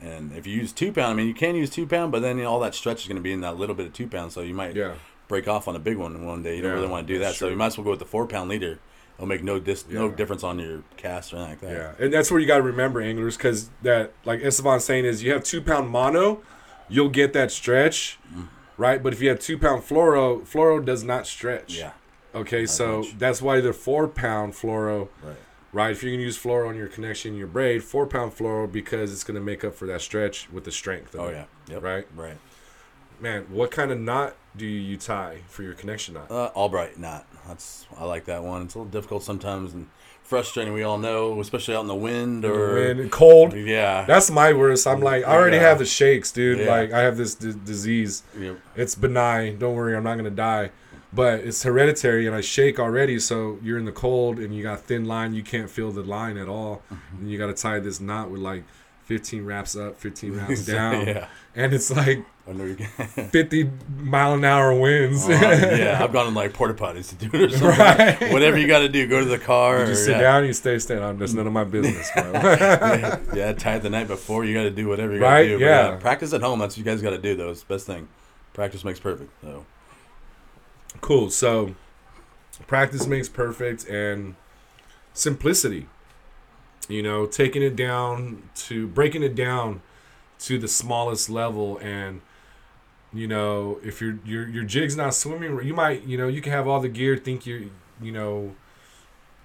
and if you use two pound, I mean you can use two pound, but then you know, all that stretch is going to be in that little bit of two pound, so you might Yeah, break off on a big one one day. You don't Yeah, really want to do that, that's so you might as well go with the four pound leader. It'll make no dis- no difference on your cast or anything like that. yeah, and that's where you got to remember anglers because that like Estevan's saying is you have two pound mono, you'll get that stretch, Mm. right? But if you have two pound fluoro, fluoro does not stretch. Yeah, Okay, so much. that's why the four pound fluoro. right. Right, if you're gonna use fluoro on your connection, your braid, four pound fluoro because it's gonna make up for that stretch with the strength. Of Oh it. yeah, yep. Right. right. Man, what kind of knot do you tie for your connection knot? Uh, Albright knot. That's I like that one. It's a little difficult sometimes and frustrating. We all know, especially out in the wind or Wind cold. yeah. That's my worst. I'm like, I already Yeah. have the shakes, dude. Yeah. Like, I have this d- disease. Yep. It's benign. Don't worry, I'm not gonna die. But it's hereditary, and I shake already. So you're in the cold, and you got thin line. You can't feel the line at all, Mm-hmm. and you got to tie this knot with like 15 wraps up, 15 wraps down, yeah. and it's like I know you can. 50 mile an hour winds. Uh, yeah, I've gone in like porta potties to do it or something. Right. Whatever you got to do, go to the car. You or, sit yeah. down, you stay stand. That's none of my business, bro. yeah, yeah, tie it the night before. You got to do whatever you got Right, to do. But yeah. practice at home. That's what you guys got to do. though. It's the best thing. Practice makes perfect. So Cool. So, practice makes perfect, and simplicity. You know, taking it down to breaking it down to the smallest level, and you know, if your your your jig's not swimming, you might you know you can have all the gear, think you you know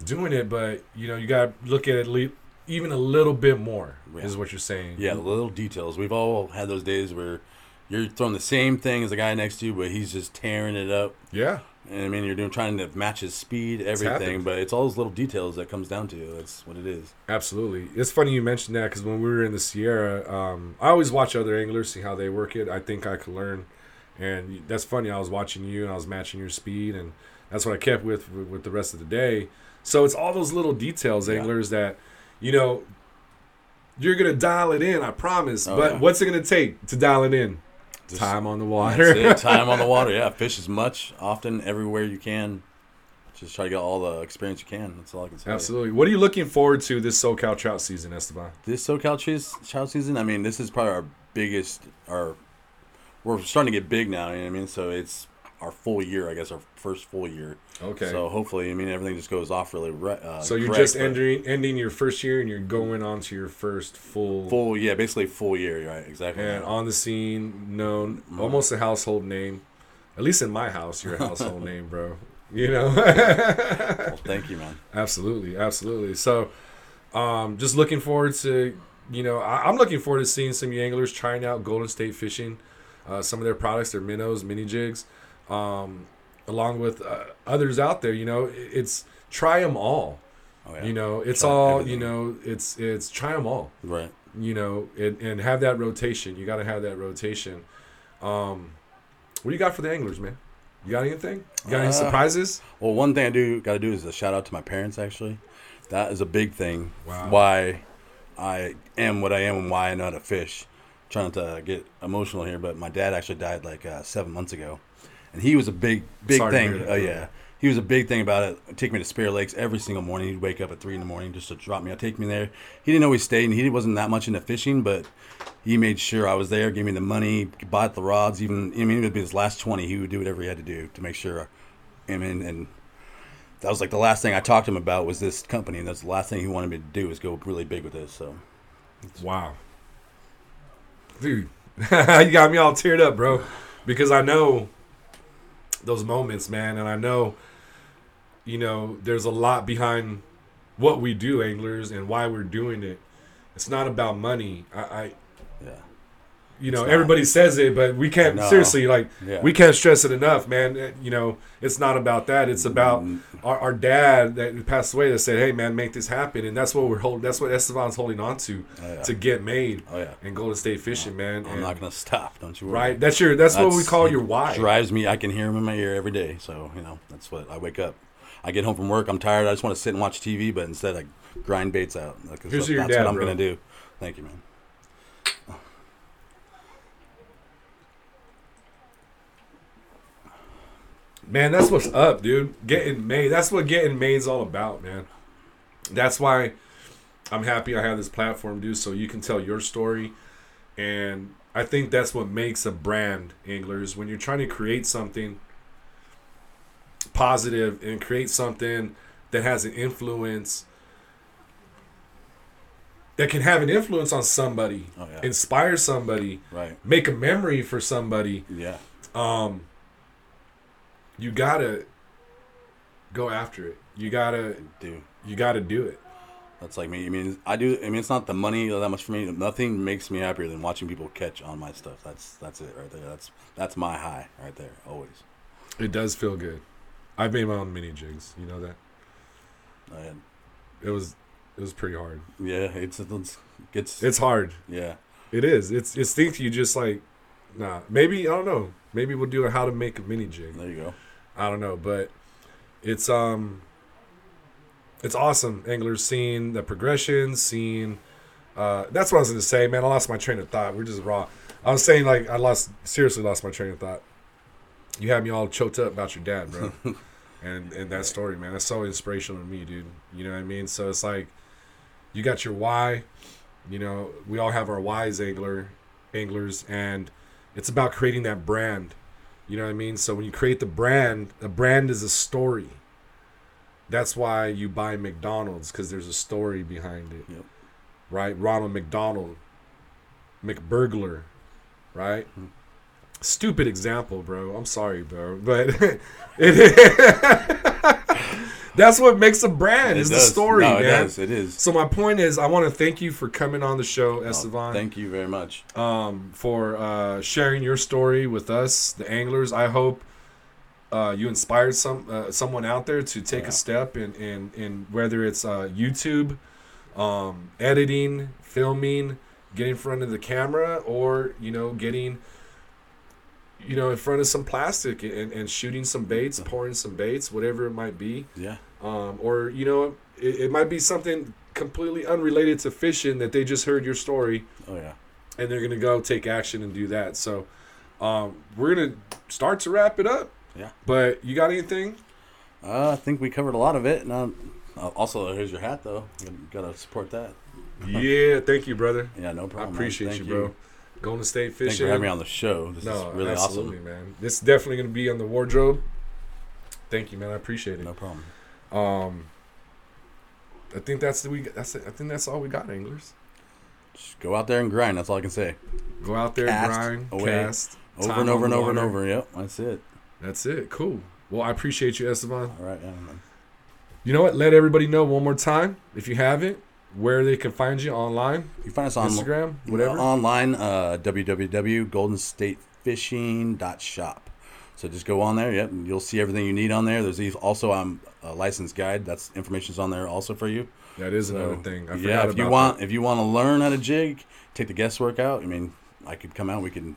doing it, but you know you got to look at it le- even a little bit more. Yeah. Is what you're saying? yeah, little details. We've all had those days where you're throwing the same thing as the guy next to you, but he's just tearing it up. Yeah. And I mean, you're doing trying to match his speed, everything, happened. but it's all those little details that comes down to. That's what it is. Absolutely. It's funny you mentioned that because when we were in the Sierra, um, I always watch other anglers, see how they work it. I think I could learn. And that's funny. I was watching you and I was matching your speed, and that's what I kept with with, with the rest of the day. So it's all those little details, Yeah. anglers, that, you know, you're going to dial it in, I promise. Oh, but yeah. what's it going to take to dial it in? Just- Time on the water. it. Time on the water. Yeah, fish as much, often, everywhere you can. Just try to get all the experience you can. That's all I can say. Absolutely. What are you looking forward to this SoCal trout season, Estevan? This SoCal trout season, I mean, this is probably our biggest. Our we're starting to get big now. You know what I mean? So it's our full year, I guess, our first full year. Okay. So hopefully, I mean, everything just goes off really. re- Uh, So you're correct, just ending ending your first year and you're going on to your first full, full, yeah, basically full year, right? Exactly. and on the scene, known Mm-hmm. almost a household name. At least in my house, you're a household name, bro. You know. Well, thank you, man. Absolutely, absolutely. So, um, just looking forward to, you know, I, I'm looking forward to seeing some anglers trying out Golden State Fishing, uh, some of their products, their minnows, mini jigs, um, along with uh, others out there. You know, it's try them all. Oh, yeah. You know, it's Try all. everything. You know, it's it's try them all. Right. You know, and, and have that rotation. You got to have that rotation. Um, what do you got for the anglers, man? You got anything? You got any Uh, surprises? Well, one thing I do got to do is a shout out to my parents. Actually, that is a big thing. Wow. Why I am what I am and why I know how to fish. trying to get emotional here, but my dad actually died like uh, seven months ago, and he was a big, big Sorry thing. Oh bro. yeah, he was a big thing about it. Take me to Hesperia Lakes every single morning. He'd wake up at three in the morning just to drop me. I'd take me there. He didn't always stay, and he wasn't that much into fishing, but he made sure I was there. Gave me the money, bought the rods. Even I mean, it would be his last twenty. He would do whatever he had to do to make sure. I mean, and that was like the last thing I talked to him about was this company, and that's the last thing he wanted me to do was go really big with this. So Wow. Dude, you got me all teared up, bro. Because I know those moments, man, and I know, you know, there's a lot behind what we do, anglers, and why we're doing it. It's not about money. I, I yeah, you know, everybody says it, but we can't No. seriously like Yeah. we can't stress it enough, man. Uh, You know, it's not about that. It's about Mm. our, our dad that passed away that said, "Hey, man, make this happen," and that's what we're holding. That's what Estevan's holding on to Oh, yeah. to get made oh yeah. and Golden State Fishing, man. I'm And- not gonna stop. Don't you worry. right. That's your. That's, what we call your why. Drives me. I can hear him in my ear every day. So you know, that's what I wake up. I get home from work. I'm tired. I just want to sit and watch TV, but instead I grind baits out. Like, Here's that's your what dad, I'm bro. gonna do. Thank you, man. Man, that's what's up, dude. Getting made. That's what getting made's all about, man. That's why I'm happy I have this platform, dude, so you can tell your story. And I think that's what makes a brand, anglers. When you're trying to create something positive and create something that has an influence that can have an influence on somebody, Oh yeah. inspire somebody, right. make a memory for somebody Yeah. um you gotta go after it you gotta Do. you gotta do it That's like me. I mean, I do. I mean, it's not the money that much for me. Nothing makes me happier than watching people catch on my stuff. That's that's it right there. That's that's my high right there. Always. it does feel good i've made my own mini jigs you know that And it was it was pretty hard yeah, it's it's gets it's hard yeah. it is it's it's things you just like nah maybe i don't know maybe we'll do a how to make a mini jig There you go. I don't know, but it's um it's awesome anglers seeing the progression, seeing uh that's what I was gonna say, man. I lost my train of thought. We're just raw. I was saying like I lost seriously lost my train of thought. You had me all choked up about your dad, bro. and and that story, man. That's so inspirational to me, dude. You know what I mean? So it's like you got your why, you know, we all have our whys angler anglers and it's about creating that brand. You know what I mean? So when you create the brand, a brand is a story. That's why you buy McDonald's because there's a story behind it. Yep. Right? Ronald McDonald, McBurglar, right? Hmm. Stupid example, bro. I'm sorry, bro, but it that's what makes a brand. Is the story, No, man. it does. It is. So my point is, I want to thank you for coming on the show, Oh, thank you very much. um, for uh, sharing your story with us, the anglers. I hope uh, you inspired some uh, someone out there to take Yeah. a step in, in, in whether it's uh, YouTube, um, editing, filming, getting in front of the camera, or you know, getting you know in front of some plastic and, and shooting some baits, pouring some baits, whatever it might be Yeah. um, or you know it, it might be something completely unrelated to fishing that they just heard your story Oh yeah. and they're gonna go take action and do that so um, we're gonna start to wrap it up Yeah. but you got anything Uh, I think we covered a lot of it. And um, uh, also, here's your hat, though. You gotta support that. yeah thank you brother Yeah, no i problem. man. appreciate Thank you bro Golden State Fishing for having me on the show. This no is really absolutely awesome. man this is definitely gonna be on the wardrobe thank you man i appreciate it No problem. um I think that's the we. That's it. I think that's all we got, anglers. Just go out there and grind. That's all I can say. Go out there, Cast grind, away. cast, Over and over and over and over. Yep, that's it. That's it. Cool. Well, I appreciate you, Estevan. All right. Yeah, man. You know what? Let everybody know one more time, if you haven't, where they can find you online, You can find us on Instagram, whatever. online uh, www.goldenstatefishing.shop. So just go on there. Yep, and you'll see everything you need on there. There's these- also um, a licensed guide. That's information's on there also for you. that is So, another thing. I yeah, if you want if you want to learn how to jig, take the guesswork out. I mean, I could come out. We can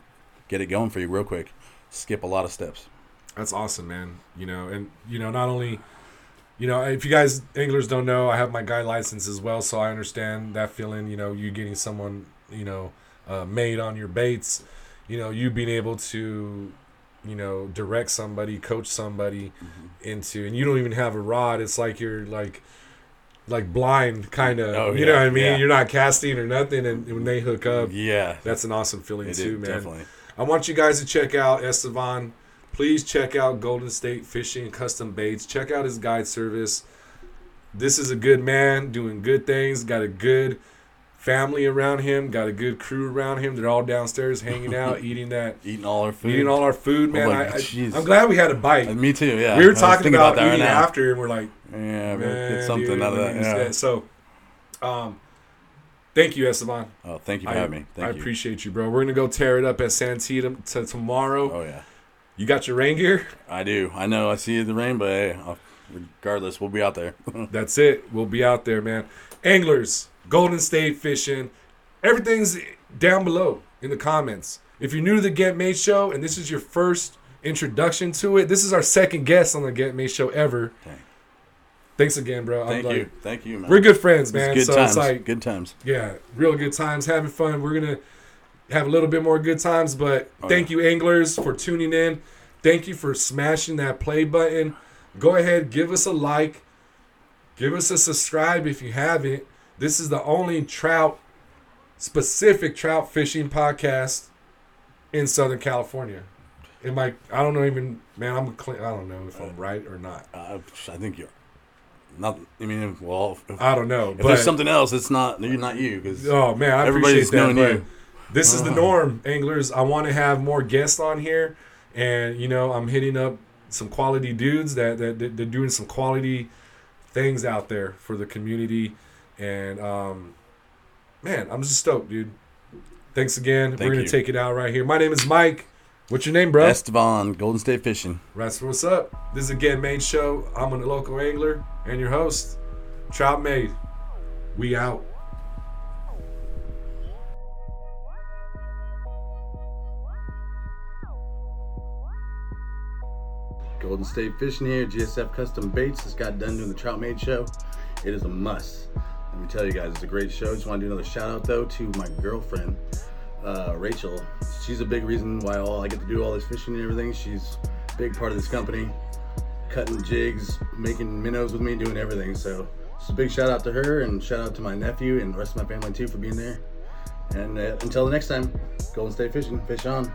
get it going for you real quick. Skip a lot of steps. That's awesome, man. You know, and you know, not only, you know, if you guys anglers don't know, I have my guide license as well, so I understand that feeling. You know, you getting someone, you know, uh, made on your baits. You know, you being able to, you know, direct somebody, coach somebody into, and you don't even have a rod. It's like you're like, like blind, kind of. Oh, you know what I mean? yeah. You're not casting or nothing, and when they hook up, Yeah, that's an awesome feeling it too, is, man. definitely. I want you guys to check out Estevan. Please check out Golden State Fishing Custom Baits. Check out his guide service. This is a good man doing good things. Got a good family around him. Got a good crew around him. They're all downstairs hanging out, eating that, Eating all our food. eating all our food, man. Oh I, I, I'm glad we had a bite. Uh, me too. Yeah, we were talking about, that right eating now. after, and we're like, Yeah, man, get something dude, out of that. Yeah. So, um, thank you, Estevan. Oh, thank you for I, having me. Thank I you. appreciate you, bro. We're gonna go tear it up at Santita t- tomorrow. Oh yeah, You got your rain gear? I do. I know. I see the rain, but hey, I'll, regardless, we'll be out there. That's it. We'll be out there, man. Anglers, Golden State Fishing, everything's down below in the comments. If you're new to the Get Made Show and this is your first introduction to it, this is our second guest on the Get Made Show ever. Dang. Thanks again, bro. I'm Thank like- you. Thank you, man. We're good friends, It's man. good so times. it's like, good times. yeah, real good times, having fun. We're gonna have a little bit more good times, but Oh, thank you, anglers, for tuning in. Thank you for smashing that play button. Go ahead, give us a like, give us a subscribe if you haven't. This is the only trout specific trout fishing podcast in Southern California. Am I? I don't know even, man. I'm. Clean, I don't know if I'm right or not. Uh, I think you're not. I mean, well, if, I don't know. if but there's something else, it's not. You're not you because Oh man, I Everybody's appreciate that. knowing you. This is the norm, anglers. I want to have more guests on here, and you know, I'm hitting up some quality dudes that that that- they're doing some quality things out there for the community, and um, man, I'm just stoked, dude. Thanks again. Thank We're gonna you. take it out right here. My name is Mike. What's your name, bro? Estevan, Golden State Fishing. That's what's up. This is again Main show. I'm a local angler and your host, Trout Made. We out. Golden State Fishing here, GSF Custom Baits. Just got done doing the Trout Made show. It is a must. Let me tell you guys, it's a great show. Just want to do another shout out though to my girlfriend, uh, Rachel. She's a big reason why all I get to do all this fishing and everything. She's a big part of this company, cutting jigs, making minnows with me, doing everything. So just a big shout out to her and shout out to my nephew and the rest of my family too for being there. And uh, until the next time, Golden State Fishing, fish on.